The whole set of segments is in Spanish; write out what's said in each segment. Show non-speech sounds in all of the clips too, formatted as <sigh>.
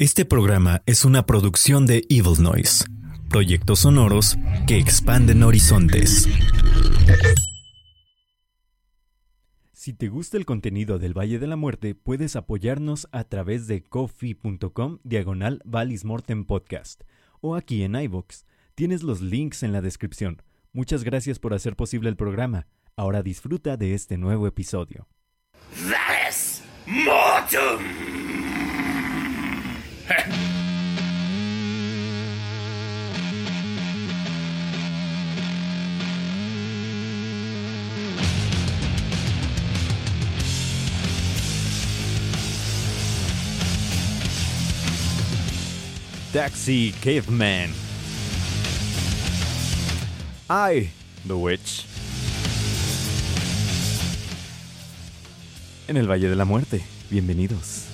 Este programa es una producción de Evil Noise, proyectos sonoros que expanden horizontes. Si te gusta el contenido del Valle de la Muerte, puedes apoyarnos a través de coffee.com diagonal Mortem Podcast o aquí en iVoox. Tienes los links en la descripción. Muchas gracias por hacer posible el programa. Ahora disfruta de este nuevo episodio. Mortem! <laughs> Taxi Caveman. I, the Witch. En el Valle de la Muerte. Bienvenidos.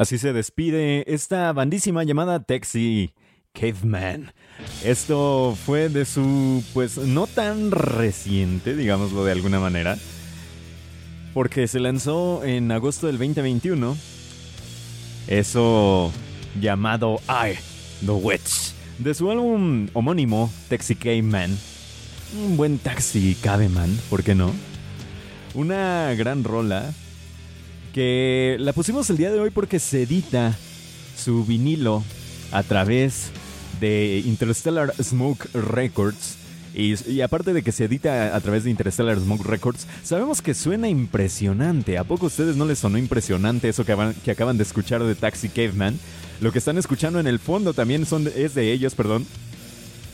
Así se despide esta bandísima llamada Taxi Caveman. Esto fue de su, pues no tan reciente, digámoslo de alguna manera, porque se lanzó en agosto del 2021. Eso llamado I, The Witch, de su álbum homónimo, Taxi Man. Un buen taxi man, ¿por qué no? Una gran rola que la pusimos el día de hoy porque se edita su vinilo a través de Interstellar Smoke Records. Y, aparte de que se edita a través de Interstellar Smoke Records, sabemos que suena impresionante. ¿A poco a ustedes no les sonó impresionante eso que, que acaban de escuchar de Taxi Caveman? Lo que están escuchando en el fondo también son es de ellos, perdón.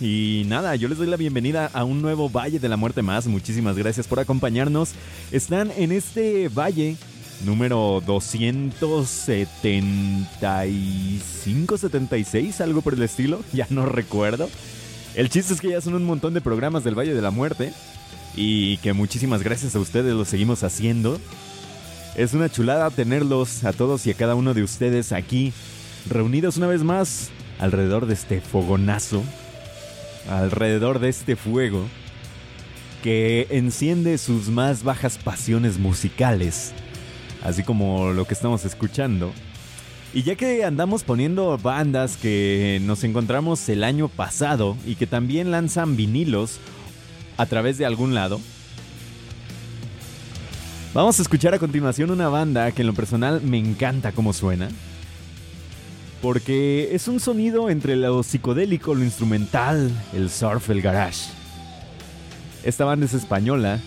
Y nada, yo les doy la bienvenida a un nuevo Valle de la Muerte más. Muchísimas gracias por acompañarnos. Están en este valle número 275, 76, algo por el estilo, <laughs> ya no recuerdo. El chiste es que ya son un montón de programas del Valle de la Muerte y que muchísimas gracias a ustedes lo seguimos haciendo. Es una chulada tenerlos a todos y a cada uno de ustedes aquí, reunidos una vez más alrededor de este fogonazo, alrededor de este fuego que enciende sus más bajas pasiones musicales así como lo que estamos escuchando. Y ya que andamos poniendo bandas que nos encontramos el año pasado y que también lanzan vinilos a través de algún lado, vamos a escuchar a continuación una banda que en lo personal me encanta cómo suena. Porque es un sonido entre lo psicodélico, lo instrumental, el surf, el garage. Esta banda es española,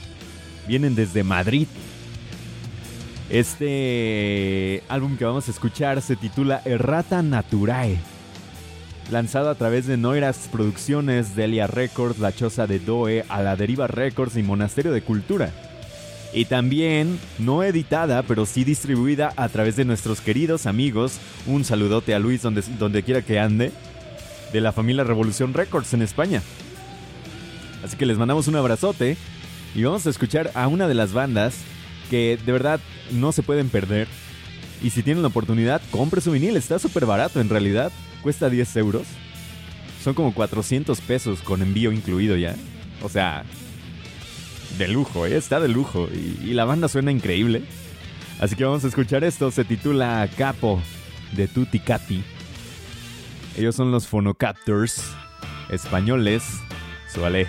vienen desde Madrid este álbum que vamos a escuchar se titula Errata Naturae. Lanzado a través de Noiras Producciones, Delia Records, La Choza de Doe, A la Deriva Records y Monasterio de Cultura. Y también, no editada, pero sí distribuida a través de nuestros queridos amigos. Un saludote a Luis donde, donde quiera que ande. De la familia Revolución Records en España. Así que les mandamos un abrazote. Y vamos a escuchar a una de las bandas que de verdad no se pueden perder. Y si tienen la oportunidad, compre su vinil. Está súper barato en realidad. Cuesta 10 euros. Son como 400 pesos con envío incluido ya. O sea, de lujo, ¿eh? está de lujo. Y, la banda suena increíble. Así que vamos a escuchar esto. Se titula Capo de Tutti Cati. Ellos son los Phonocaptors españoles. Suale.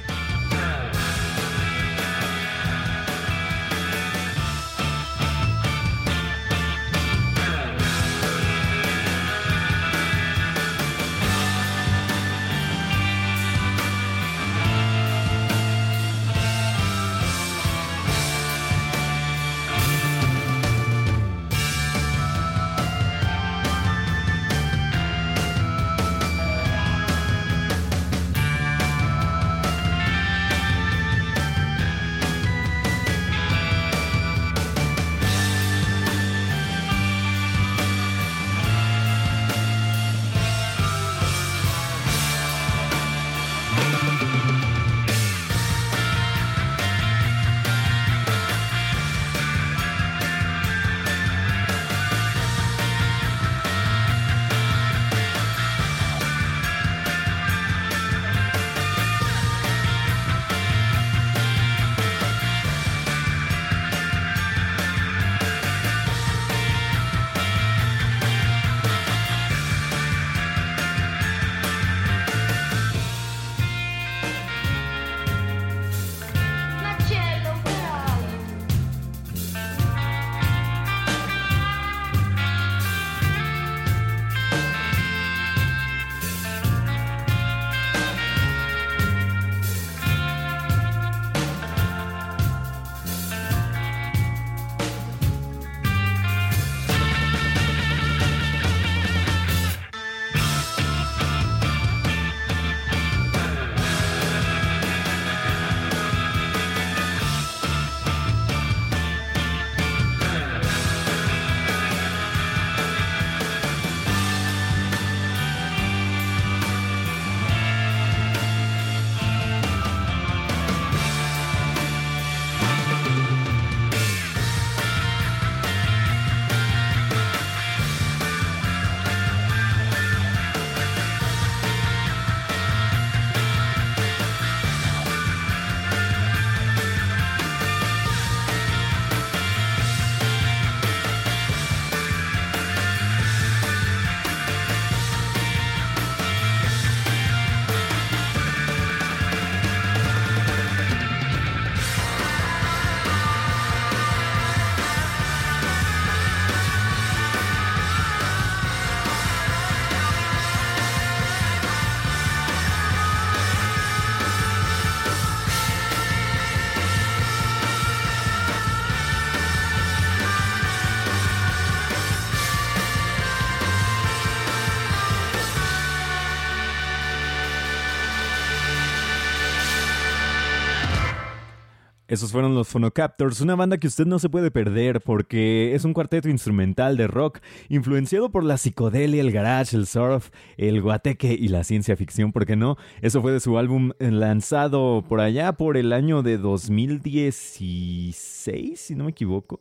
Esos fueron los Phonocaptors, una banda que usted no se puede perder porque es un cuarteto instrumental de rock influenciado por la psicodelia, el garage, el surf, el guateque y la ciencia ficción, ¿por qué no? Eso fue de su álbum lanzado por allá por el año de 2016, si no me equivoco.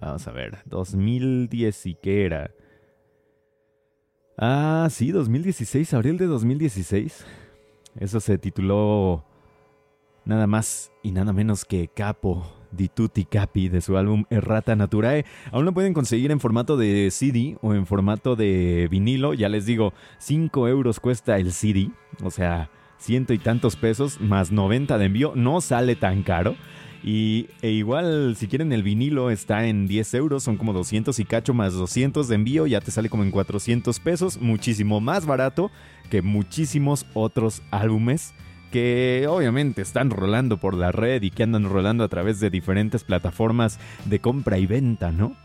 Vamos a ver, 2010 y qué era. Ah, sí, 2016, abril de 2016. Eso se tituló nada más y nada menos que Capo di Tutti Capi de su álbum Errata Naturae. Aún lo pueden conseguir en formato de CD o en formato de vinilo. Ya les digo, 5 euros cuesta el CD, o sea, ciento y tantos pesos más 90 de envío. No sale tan caro. Y e igual, si quieren el vinilo está en 10 euros, son como 200 y cacho más 200 de envío, ya te sale como en 400 pesos, muchísimo más barato que muchísimos otros álbumes que obviamente están rolando por la red y que andan rolando a través de diferentes plataformas de compra y venta, ¿no?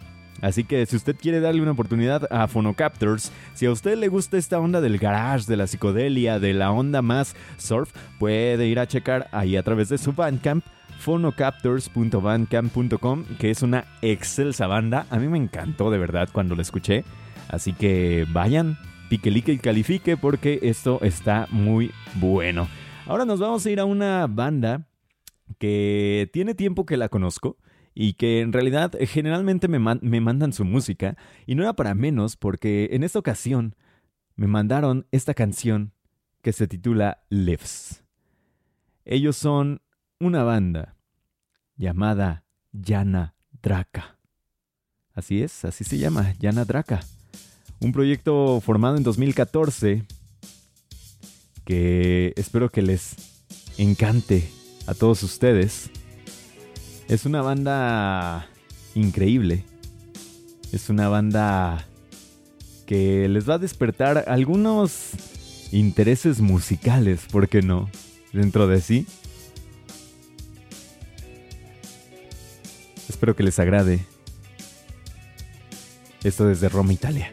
Así que si usted quiere darle una oportunidad a Phonocaptors, si a usted le gusta esta onda del garage, de la psicodelia, de la onda más surf, puede ir a checar ahí a través de su Bandcamp phonocaptors.bandcamp.com, que es una excelsa banda. A mí me encantó de verdad cuando la escuché. Así que vayan, piquelique y califique porque esto está muy bueno. Ahora nos vamos a ir a una banda que tiene tiempo que la conozco y que en realidad generalmente me, me, mandan su música y no era para menos porque en esta ocasión me mandaron esta canción que se titula Lives. Ellos son una banda llamada Yana Draka. Así es, así se llama, Yana Draka. Un proyecto formado en 2014 que espero que les encante a todos ustedes. Es una banda increíble. Es una banda que les va a despertar algunos intereses musicales, ¿por qué no? Dentro de sí. Espero que les agrade. Esto desde Roma, Italia.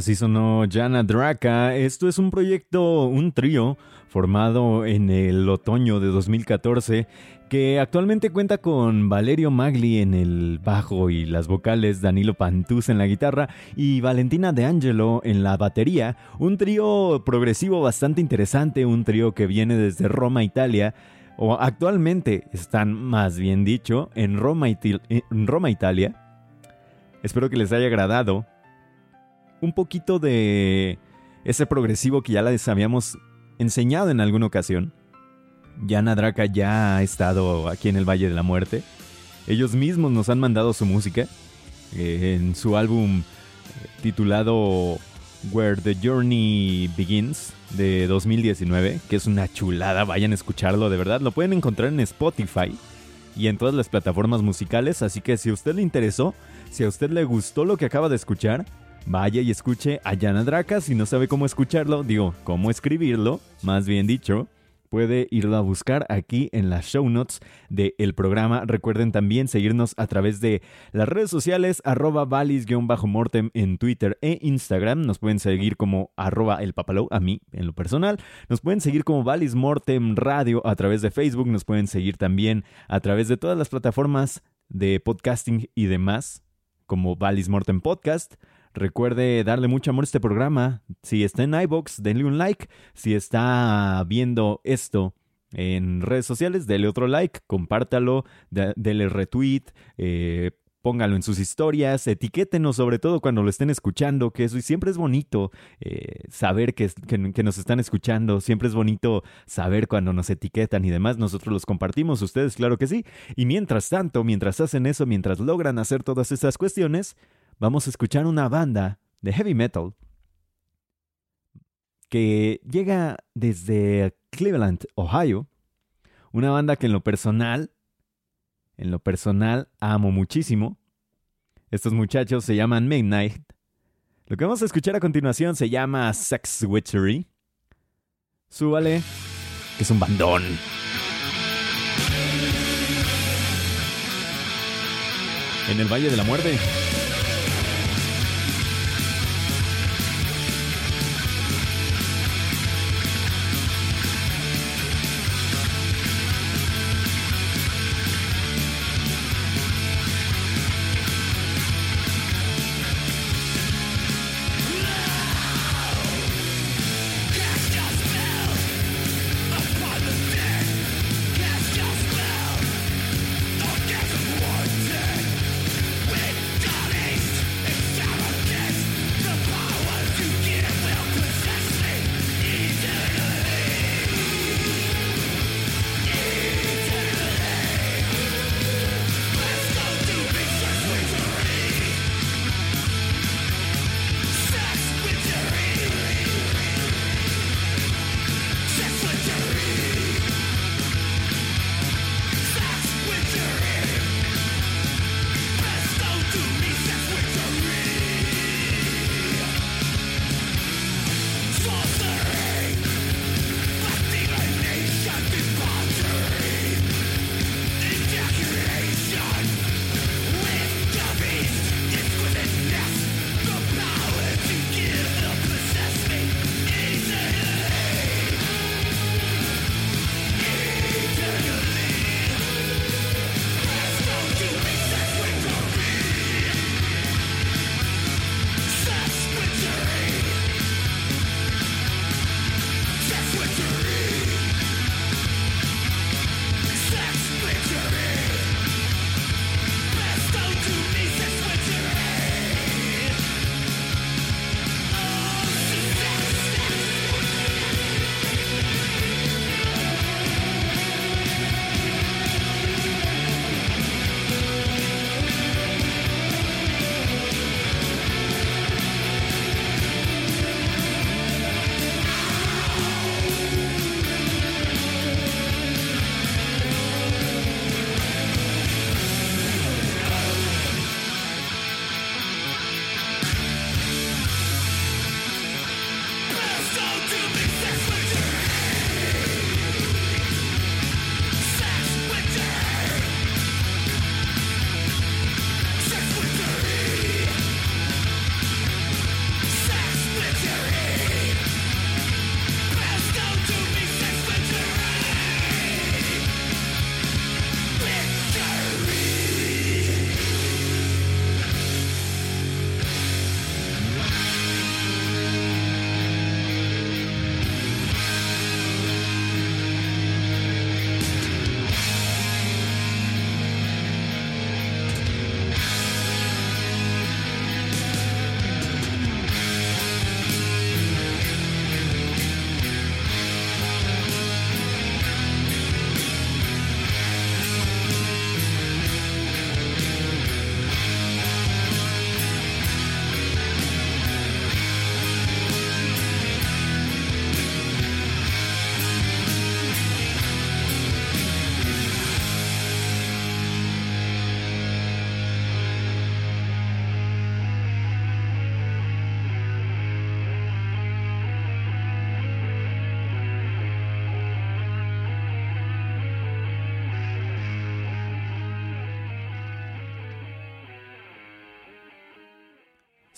Así sonó Jana Draka. Esto es un proyecto, un trío formado en el otoño de 2014 que actualmente cuenta con Valerio Magli en el bajo y las vocales, Danilo Pantuz en la guitarra y Valentina De Angelo en la batería. Un trío progresivo bastante interesante, un trío que viene desde Roma, Italia. O actualmente están, más bien dicho, en Roma Italia. Espero que les haya agradado un poquito de ese progresivo que ya les habíamos enseñado en alguna ocasión. Yana Draka ya ha estado aquí en el Valle de la Muerte. Ellos mismos nos han mandado su música eh, en su álbum eh, titulado Where the Journey Begins de 2019, que es una chulada, vayan a escucharlo de verdad. Lo pueden encontrar en Spotify y en todas las plataformas musicales, así que si a usted le interesó, si a usted le gustó lo que acaba de escuchar, vaya y escuche a Yana Draka. Si no sabe cómo escucharlo, digo, cómo escribirlo, más bien dicho, puede irlo a buscar aquí en las show notes del programa. Recuerden también seguirnos a través de las redes sociales, arroba valis-mortem en Twitter e Instagram. Nos pueden seguir como arroba el a mí en lo personal. Nos pueden seguir como Valis Mortem Radio a través de Facebook. Nos pueden seguir también a través de todas las plataformas de podcasting y demás, como Valis Mortem Podcast. Recuerde darle mucho amor a este programa. Si está en iBox, denle un like. Si está viendo esto en redes sociales, denle otro like, compártalo, denle retweet, eh, póngalo en sus historias, etiquétenos sobre todo cuando lo estén escuchando, que eso siempre es bonito eh, saber que, que, nos están escuchando, siempre es bonito saber cuando nos etiquetan y demás, nosotros los compartimos, ustedes claro que sí, y mientras tanto, mientras hacen eso, mientras logran hacer todas esas cuestiones, vamos a escuchar una banda de heavy metal que llega desde Cleveland, Ohio. Una banda que en lo personal, en lo personal amo muchísimo. Estos muchachos se llaman Midnight. Lo que vamos a escuchar a continuación se llama Sex Witchery. Súbale, que es un bandón. En el Valle de la Muerte.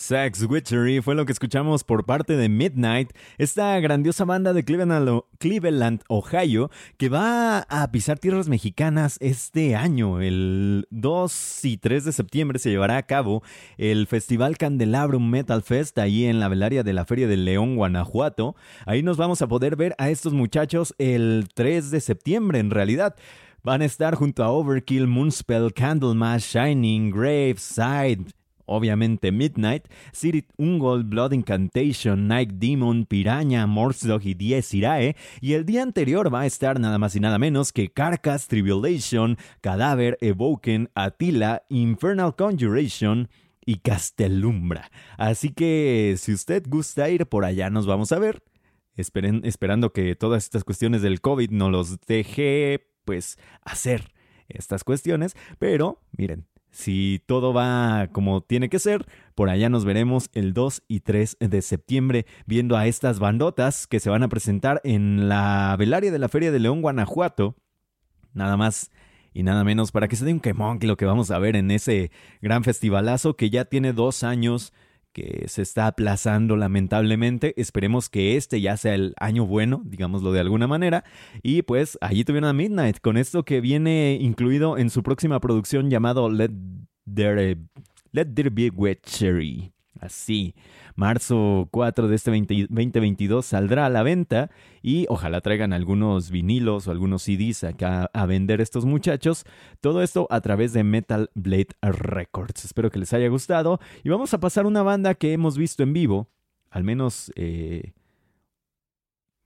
Sex Witchery fue lo que escuchamos por parte de Midnight, esta grandiosa banda de Cleveland, Ohio, que va a pisar tierras mexicanas este año. El 2 y 3 de septiembre se llevará a cabo el Festival Candelabrum Metal Fest ahí en la velaria de la Feria de León, Guanajuato. Ahí nos vamos a poder ver a estos muchachos el 3 de septiembre en realidad. Van a estar junto a Overkill, Moonspell, Candlemas, Shining, Grave, Side, obviamente Midnight, Sirit Ungol, Blood Incantation, Night Demon, Piraña, Dog y Diez Irae, y el día anterior va a estar nada más y nada menos que Carcass, Tribulation, Cadáver, Evoken, Attila, Infernal Conjuration, y Castelumbra. Así que si usted gusta ir por allá, nos vamos a ver. esperando que todas estas cuestiones del COVID no los deje, pues, hacer estas cuestiones. Pero, miren, si todo va como tiene que ser, por allá nos veremos el 2 y 3 de septiembre viendo a estas bandotas que se van a presentar en la velaria de la Feria de León, Guanajuato. Nada más y nada menos para que se dé un quemón que lo que vamos a ver en ese gran festivalazo que ya tiene dos años que se está aplazando lamentablemente. Esperemos que este ya sea el año bueno, digámoslo de alguna manera. Y pues allí tuvieron a Midnight con esto que viene incluido en su próxima producción llamado Let There, Let There Be Witchery. Así, marzo 4 de este 2022 saldrá a la venta y ojalá traigan algunos vinilos o algunos CDs acá a vender estos muchachos. Todo esto a través de Metal Blade Records. Espero que les haya gustado y vamos a pasar una banda que hemos visto en vivo, al menos eh,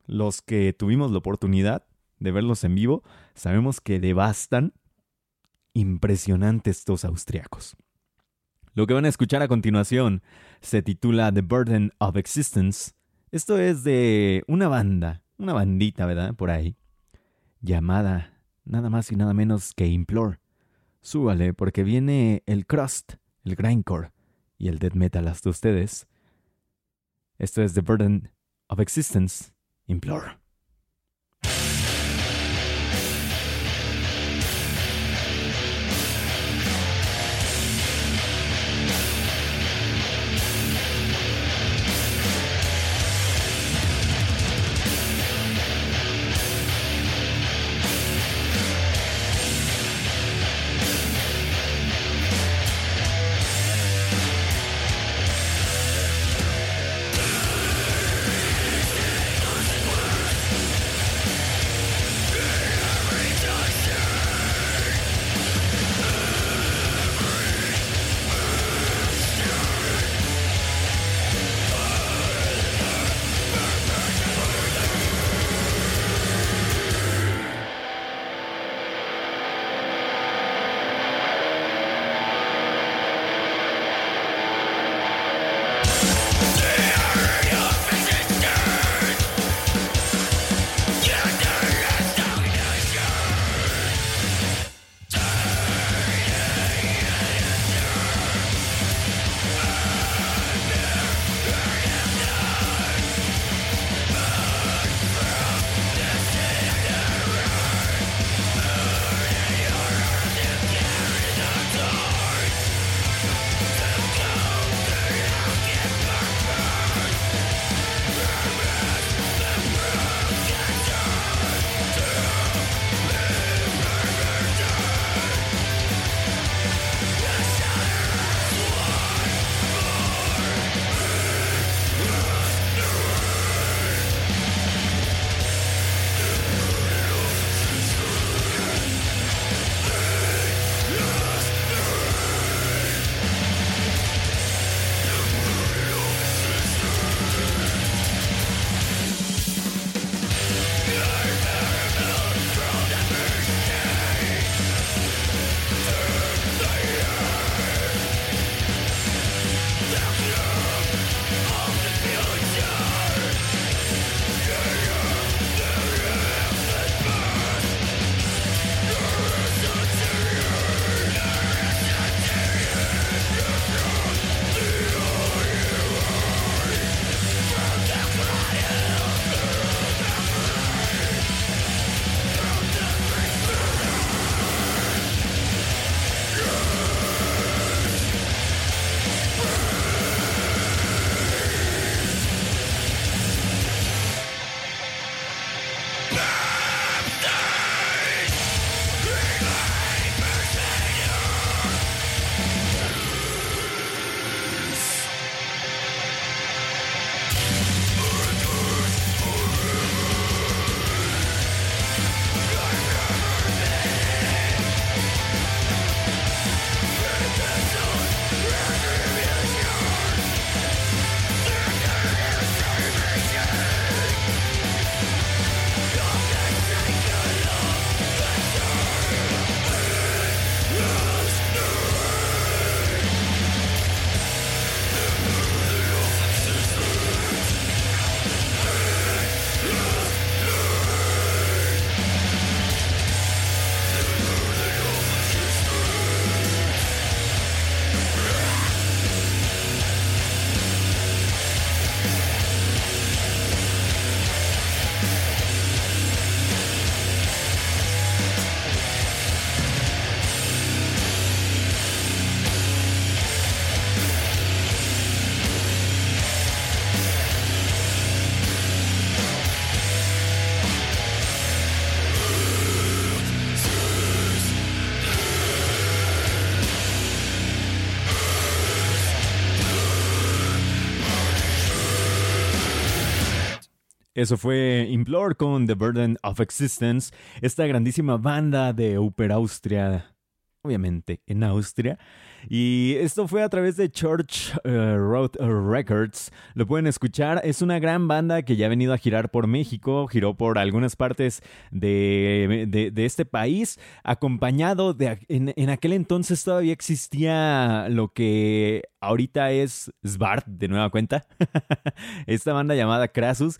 los que tuvimos la oportunidad de verlos en vivo, sabemos que devastan impresionantes estos austriacos. Lo que van a escuchar a continuación se titula The Burden of Existence. Esto es de una banda, una bandita, ¿verdad? Por ahí, llamada nada más y nada menos que Implore. Súbale, porque viene el crust, el grindcore y el death metal hasta ustedes. Esto es The Burden of Existence, Implore. Eso fue Implore con The Burden of Existence, esta grandísima banda de Upper Austria, obviamente en Austria, y esto fue a través de Church eh, Road Records. Lo pueden escuchar. Es una gran banda que ya ha venido a girar por México, giró por algunas partes de, de, este país, acompañado de... En, en, aquel entonces todavía existía lo que ahorita es Svart, de nueva cuenta. <laughs> Esta banda llamada Krasus.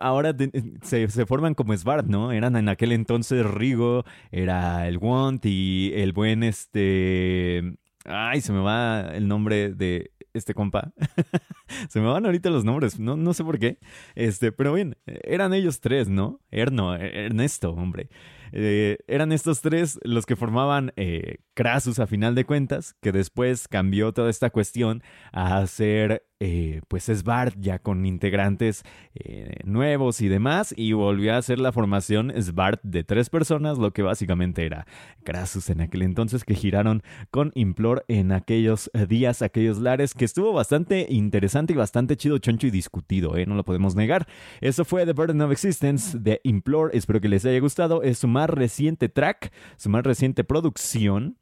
Ahora se, se, forman como Svart, ¿no? Eran en aquel entonces Rigo, era el Want y el buen este Ay, se me va el nombre de este compa. <laughs> se me van ahorita los nombres, no, no sé por qué. Este, pero bien, eran ellos tres, ¿no? Erno, Ernesto, hombre. Eh, eran estos tres los que formaban eh, Crasus a final de cuentas, que después cambió toda esta cuestión a ser eh, pues es Bart ya con integrantes eh, nuevos y demás y volvió a hacer la formación Svart de tres personas, lo que básicamente era Crasus en aquel entonces que giraron con Implor en aquellos días, aquellos lares, que estuvo bastante interesante y bastante chido, choncho y discutido, ¿eh? no lo podemos negar. Eso fue The Burden of Existence de Implore, espero que les haya gustado, es su más reciente track, su más reciente producción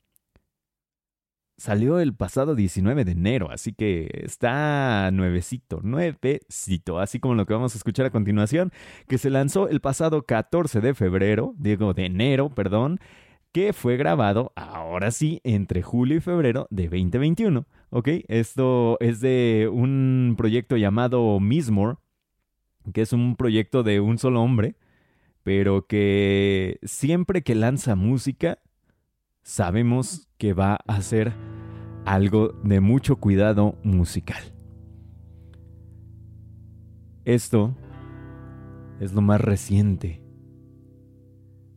salió el pasado 19 de enero, así que está nuevecito, nuevecito, así como lo que vamos a escuchar a continuación, que se lanzó el pasado 14 de febrero, digo de enero, perdón, que fue grabado ahora sí entre julio y febrero de 2021. ¿Ok? Esto es de un proyecto llamado Mismore, que es un proyecto de un solo hombre, pero que siempre que lanza música sabemos que va a ser algo de mucho cuidado musical. Esto es lo más reciente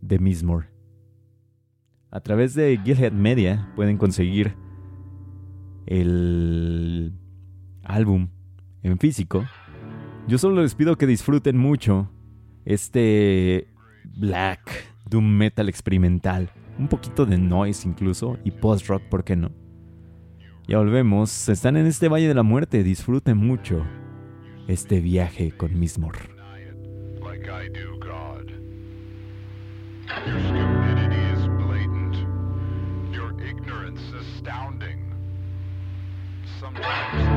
de Mismore. A través de Gilhead Media pueden conseguir el álbum en físico. Yo solo les pido que disfruten mucho este black doom metal experimental un poquito de noise incluso y post-rock, ¿por qué no? Ya volvemos, están en este Valle de la Muerte, disfruten mucho este viaje con Mismor. nights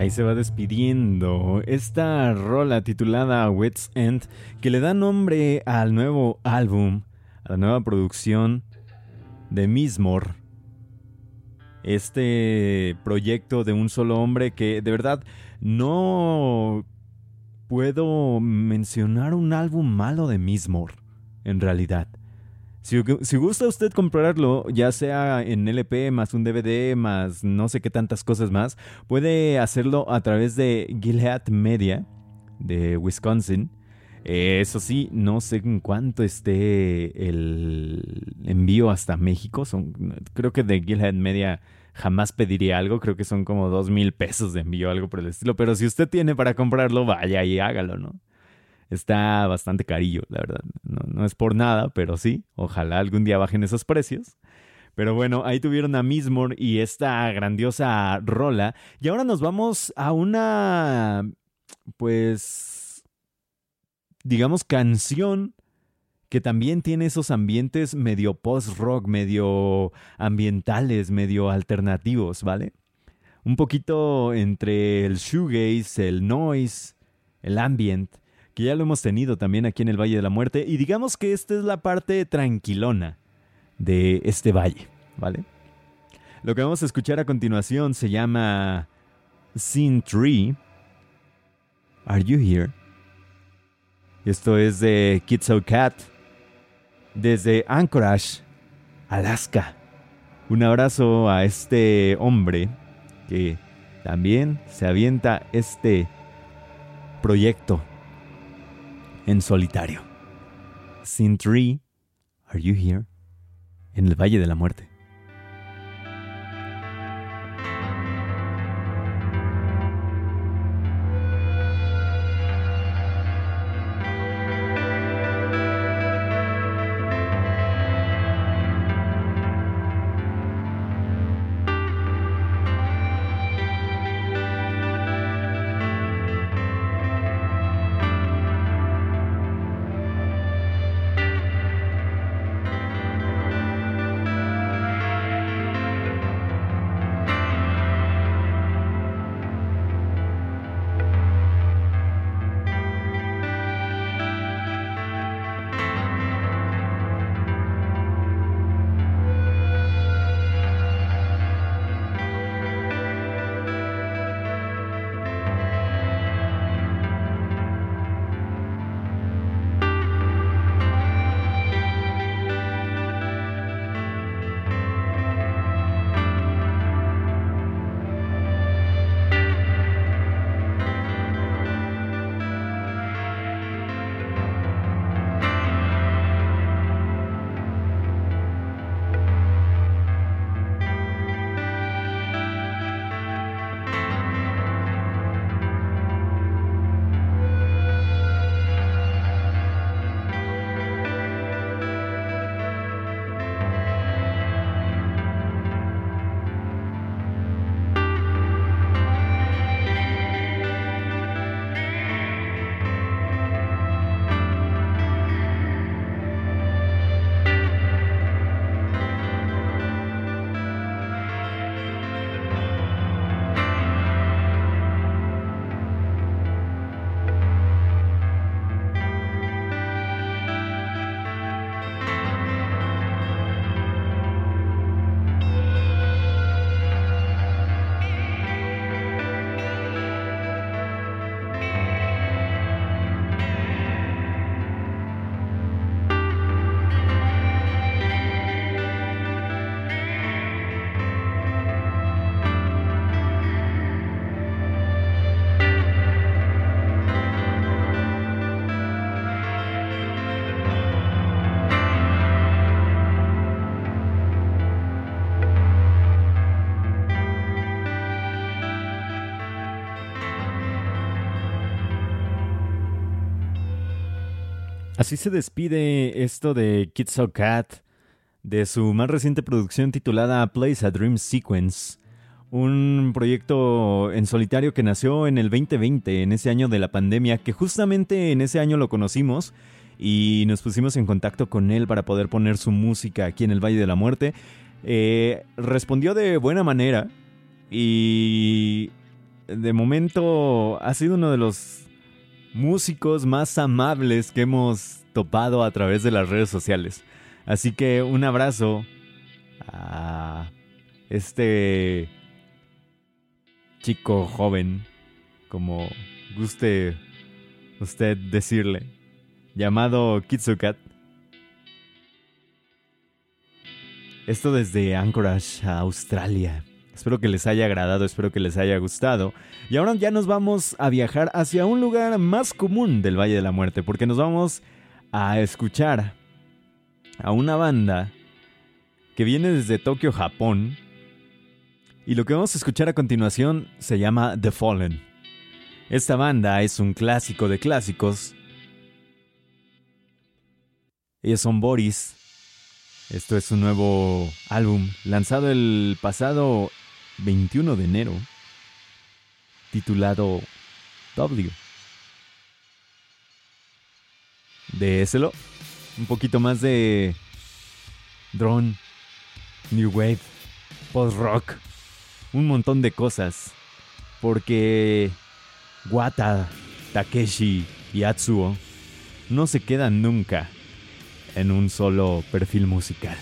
Ahí se va despidiendo esta rola titulada Wits End que le da nombre al nuevo álbum, a la nueva producción de Mismor. Este proyecto de un solo hombre que de verdad no puedo mencionar un álbum malo de Mismor, en realidad. Si, gusta usted comprarlo, ya sea en LP más un DVD más no sé qué tantas cosas más, puede hacerlo a través de Gilead Media de Wisconsin. eso sí, no sé en cuánto esté el envío hasta México. Creo que de Gilead Media jamás pediría algo. Creo que son como dos mil pesos de envío, algo por el estilo. Pero si usted tiene para comprarlo, vaya y hágalo, ¿no? Está bastante carillo, la verdad. No, es por nada, pero sí, ojalá algún día bajen esos precios. Pero bueno, ahí tuvieron a Mismor y esta grandiosa rola. Y ahora nos vamos a una, pues, digamos, canción que también tiene esos ambientes medio post-rock, medio ambientales, medio alternativos, ¿vale? Un poquito entre el shoegaze, el noise, el ambient que ya lo hemos tenido también aquí en el Valle de la Muerte. Y digamos que esta es la parte tranquilona de este valle, ¿vale? Lo que vamos a escuchar a continuación se llama Scene Tree. Are You Here? Esto es de Kitso Cat desde Anchorage, Alaska. Un abrazo a este hombre que también se avienta este proyecto en solitario. Sin Tree, Are You Here? En el Valle de la Muerte. Así se despide esto de Kitso Cat de su más reciente producción titulada Place a Dream Sequence, un proyecto en solitario que nació en el 2020, en ese año de la pandemia, que justamente en ese año lo conocimos y nos pusimos en contacto con él para poder poner su música aquí en el Valle de la Muerte. Eh, respondió de buena manera y de momento ha sido uno de los músicos más amables que hemos topado a través de las redes sociales. Así que un abrazo a este chico joven, como guste usted decirle, llamado Kitsukat. Esto desde Anchorage, Australia. Espero que les haya agradado, espero que les haya gustado. Y ahora ya nos vamos a viajar hacia un lugar más común del Valle de la Muerte, porque nos vamos a escuchar a una banda que viene desde Tokio, Japón. Y lo que vamos a escuchar a continuación se llama The Fallen. Esta banda es un clásico de clásicos. Ellos son Boris. Esto es un nuevo álbum lanzado el pasado 21 de enero, titulado W. Déselo. Un poquito más de drone, new wave, post rock, un montón de cosas. Porque Wata, Takeshi y Atsuo no se quedan nunca en un solo perfil musical.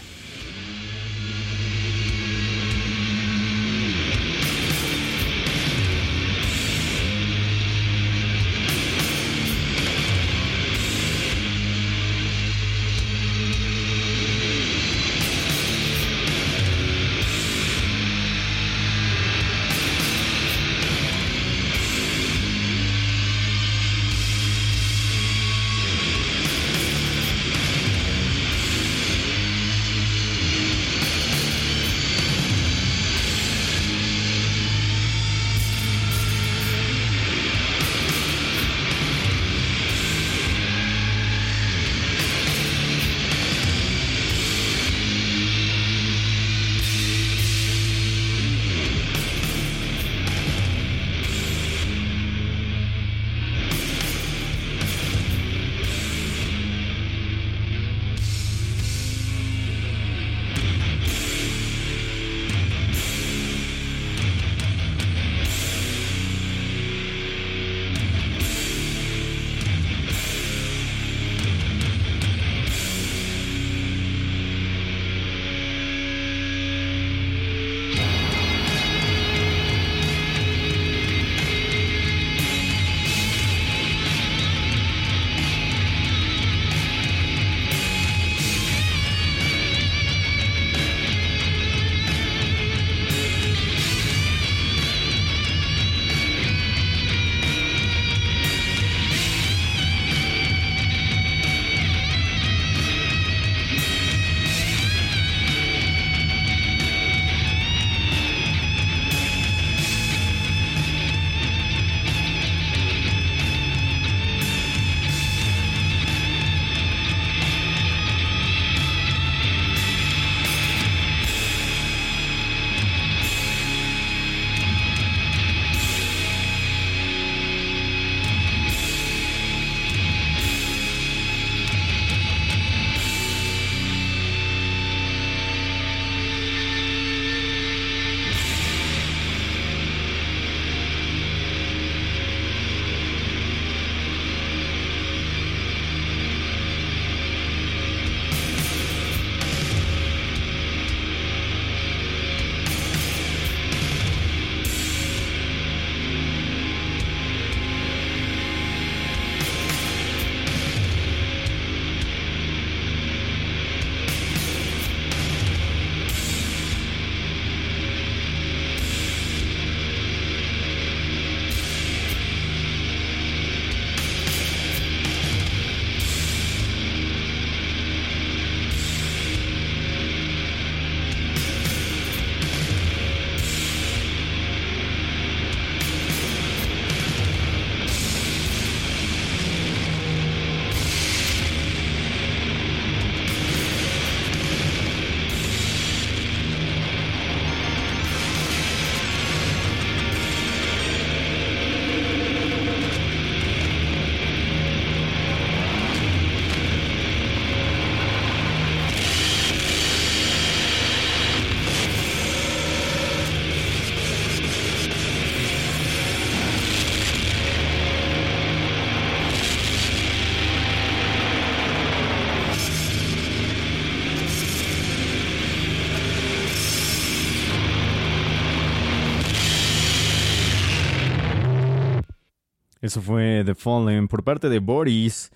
Fue The Fallen por parte de Boris,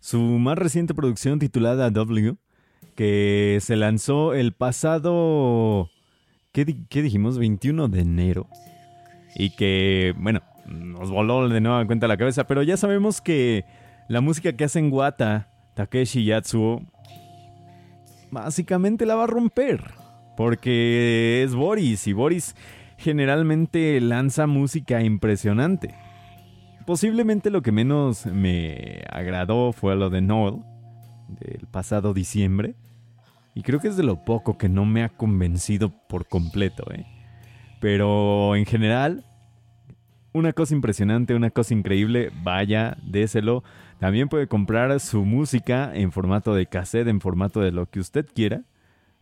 su más reciente producción titulada W, que se lanzó el pasado, ¿qué, dijimos? 21 de enero. Y que, bueno, nos voló de nueva cuenta la cabeza, pero ya sabemos que la música que hacen Wata, Takeshi Yatsuo, básicamente la va a romper. Porque es Boris y Boris generalmente lanza música impresionante. Posiblemente lo que menos me agradó fue lo de Noel, del pasado diciembre. Y creo que es de lo poco que no me ha convencido por completo, ¿eh? Pero en general, una cosa impresionante, una cosa increíble, vaya, déselo. También puede comprar su música en formato de cassette, en formato de lo que usted quiera.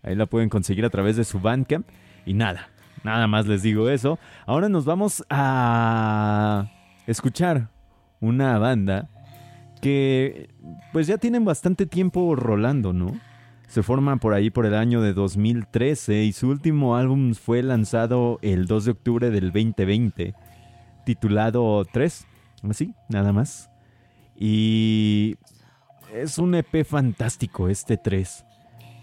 Ahí la pueden conseguir a través de su Bandcamp. Y nada, nada más les digo eso. Ahora nos vamos a escuchar una banda que pues ya tienen bastante tiempo rolando, ¿no? Se forma por ahí por el año de 2013 y su último álbum fue lanzado el 2 de octubre del 2020, titulado 3, así, nada más. Y es un EP fantástico este 3.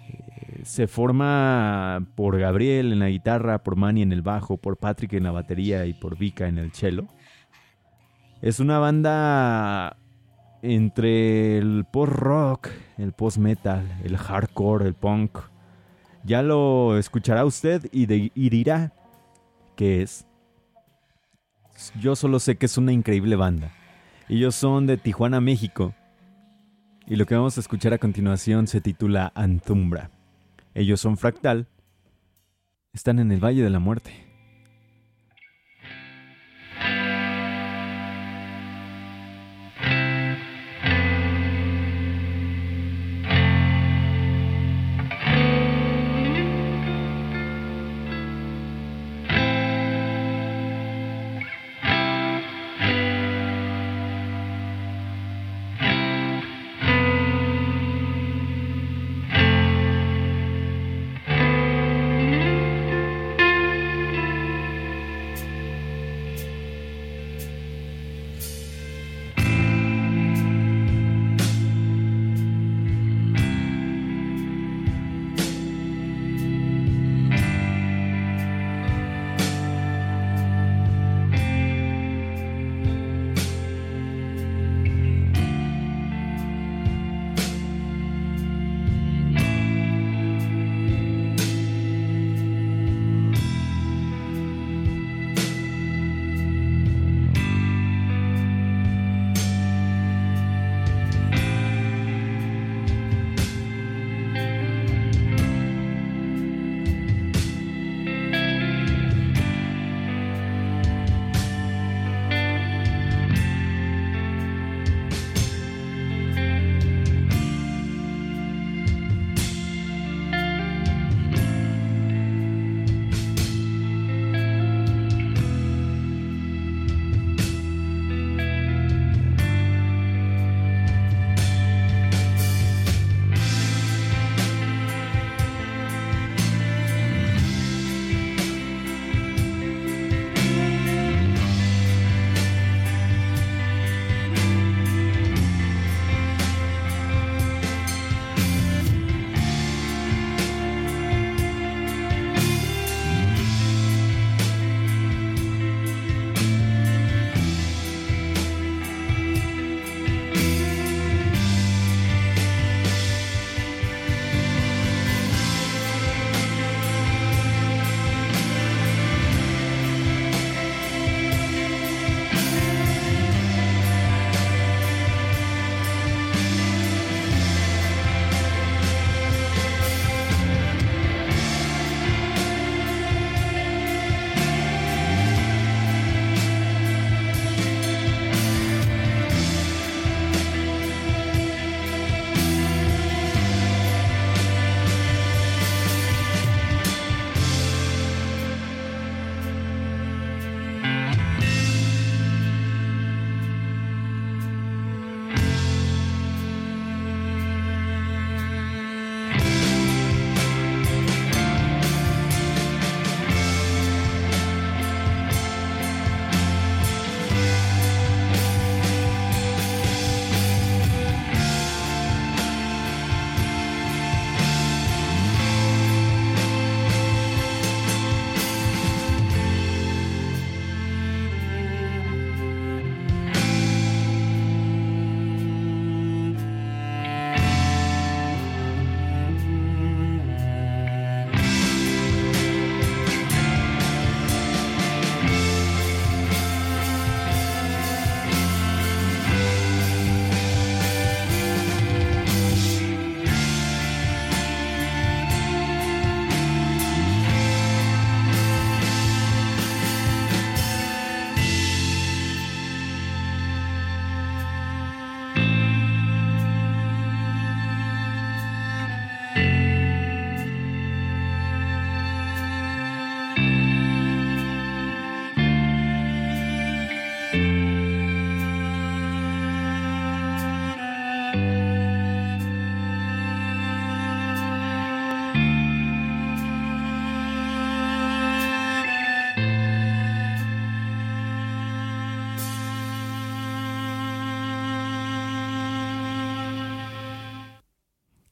Eh, se forma por Gabriel en la guitarra, por Manny en el bajo, por Patrick en la batería y por Vika en el cello. Es una banda entre el post-rock, el post-metal, el hardcore, el punk. Ya lo escuchará usted y, dirá qué es. Yo solo sé que es una increíble banda. Ellos son de Tijuana, México. Y lo que vamos a escuchar a continuación se titula Antumbra. Ellos son Fractal. Están en el Valle de la Muerte.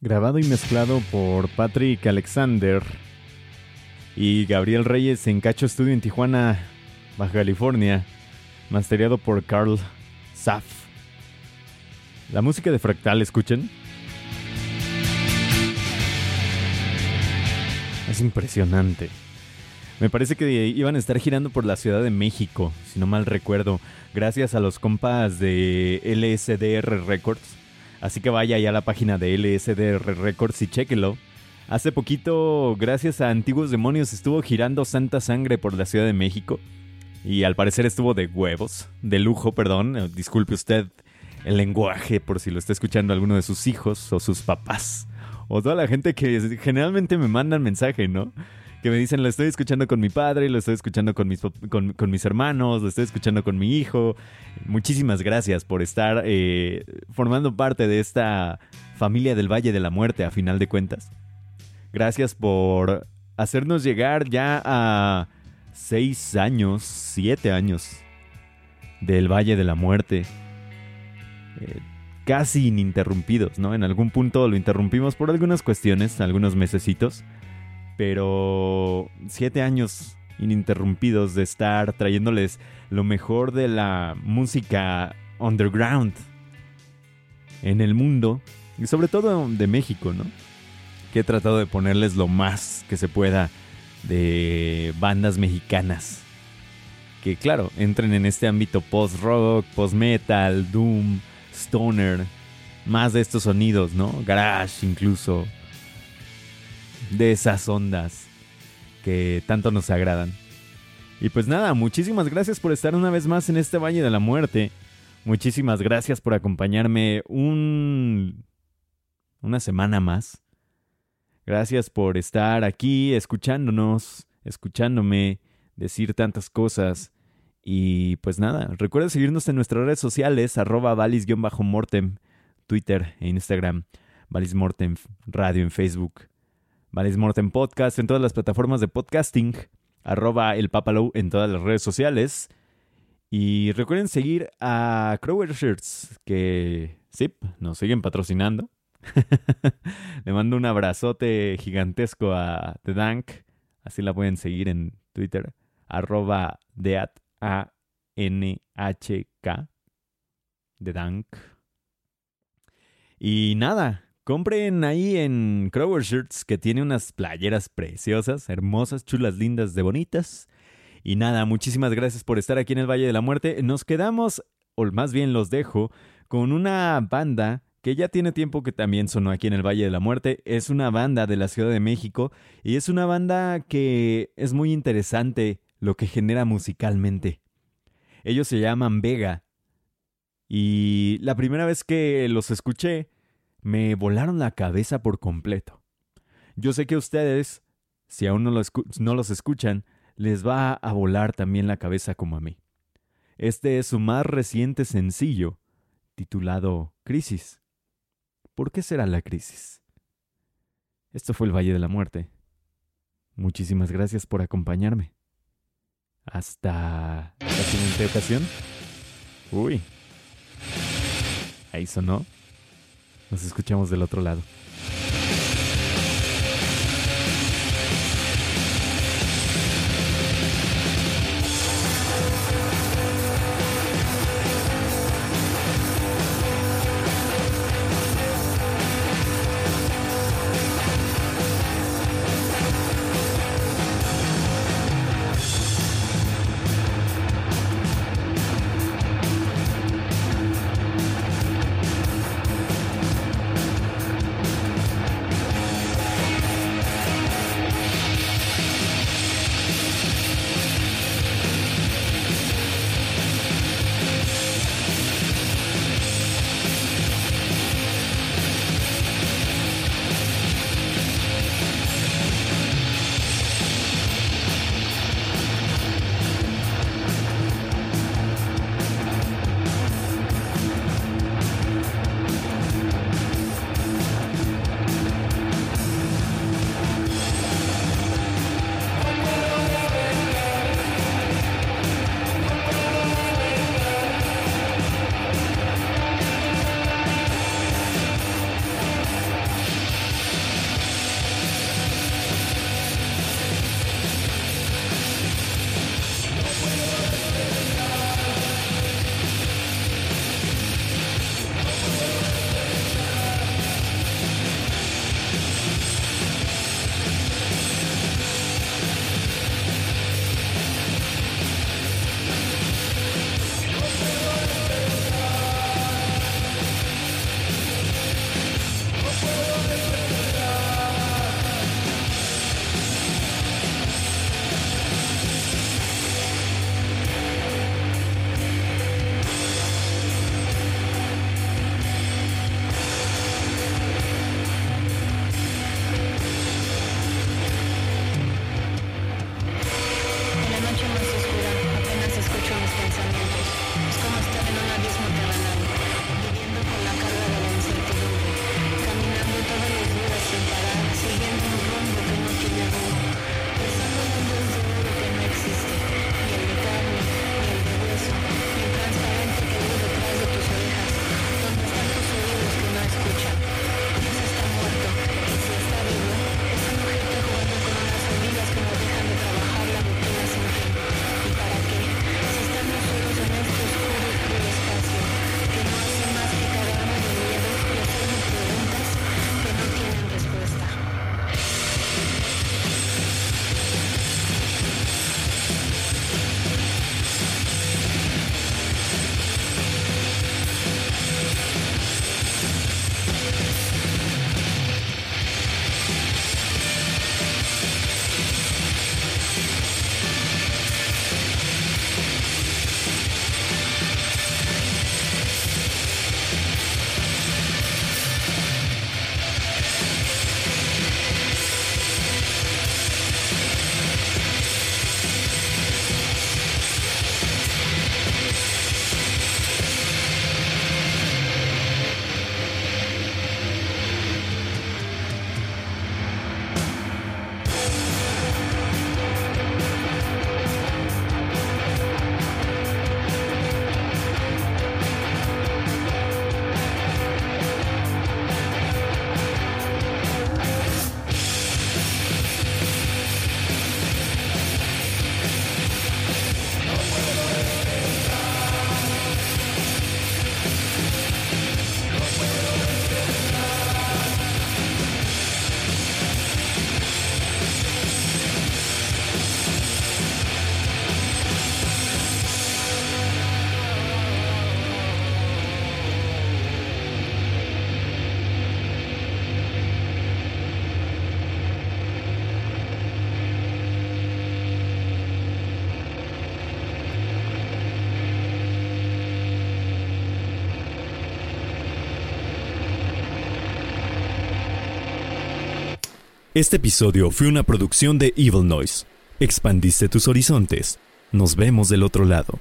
Grabado y mezclado por Patrick Alexander y Gabriel Reyes en Cacho Studio en Tijuana, Baja California, masteriado por Carl Saff. La música de Fractal, escuchen. Es impresionante. Me parece que iban a estar girando por la Ciudad de México, si no mal recuerdo, gracias a los compas de LSDR Records. Así que vaya ya a la página de LSDR Records y chéquelo. Hace poquito, gracias a Antiguos Demonios, estuvo girando Santa Sangre por la Ciudad de México. Y al parecer estuvo de huevos, de lujo, perdón. Disculpe usted el lenguaje por si lo está escuchando alguno de sus hijos o sus papás. O toda la gente que generalmente me mandan mensaje, ¿no? Que me dicen, lo estoy escuchando con mi padre, lo estoy escuchando con mis, con, mis hermanos, lo estoy escuchando con mi hijo. Muchísimas gracias por estar eh, formando parte de esta familia del Valle de la Muerte, a final de cuentas. Gracias por hacernos llegar ya a seis años, siete años del Valle de la Muerte. Eh, casi ininterrumpidos, ¿no? En algún punto lo interrumpimos por algunas cuestiones, algunos mesecitos pero siete años ininterrumpidos de estar trayéndoles lo mejor de la música underground en el mundo y sobre todo de México, ¿no? Que he tratado de ponerles lo más que se pueda de bandas mexicanas que claro, entren en este ámbito post-rock, post-metal, doom, stoner, más de estos sonidos, ¿no? Garage incluso, de esas ondas que tanto nos agradan. Y pues nada, muchísimas gracias por estar una vez más en este Valle de la Muerte. Muchísimas gracias por acompañarme un una semana más. Gracias por estar aquí escuchándonos, escuchándome decir tantas cosas. Y pues nada, recuerda seguirnos en nuestras redes sociales, arroba valis-mortem, Twitter e Instagram, valis-mortem radio en Facebook. Morten Podcast en todas las plataformas de podcasting, arroba el Papalow en todas las redes sociales. Y recuerden seguir a Crower Shirts, que sí, nos siguen patrocinando. <laughs> Le mando un abrazote gigantesco a The Dank. Así la pueden seguir en Twitter. Arroba Deat A N H K. The Dank. Y nada, Compren ahí en Crower Shirts que tiene unas playeras preciosas, hermosas, chulas, lindas, de bonitas. Y nada, muchísimas gracias por estar aquí en el Valle de la Muerte. Nos quedamos, o más bien los dejo, con una banda que ya tiene tiempo que también sonó aquí en el Valle de la Muerte. Es una banda de la Ciudad de México y es una banda que es muy interesante lo que genera musicalmente. Ellos se llaman Vega. Y la primera vez que los escuché, me volaron la cabeza por completo. Yo sé que ustedes, si aún no, no los escuchan, les va a volar también la cabeza como a mí. Este es su más reciente sencillo, titulado Crisis. ¿Por qué será la crisis? Esto fue el Valle de la Muerte. Muchísimas gracias por acompañarme. Hasta la siguiente ocasión. Uy. Ahí sonó. Nos escuchamos del otro lado. Este episodio fue una producción de Evil Noise. Expandiste tus horizontes. Nos vemos del otro lado.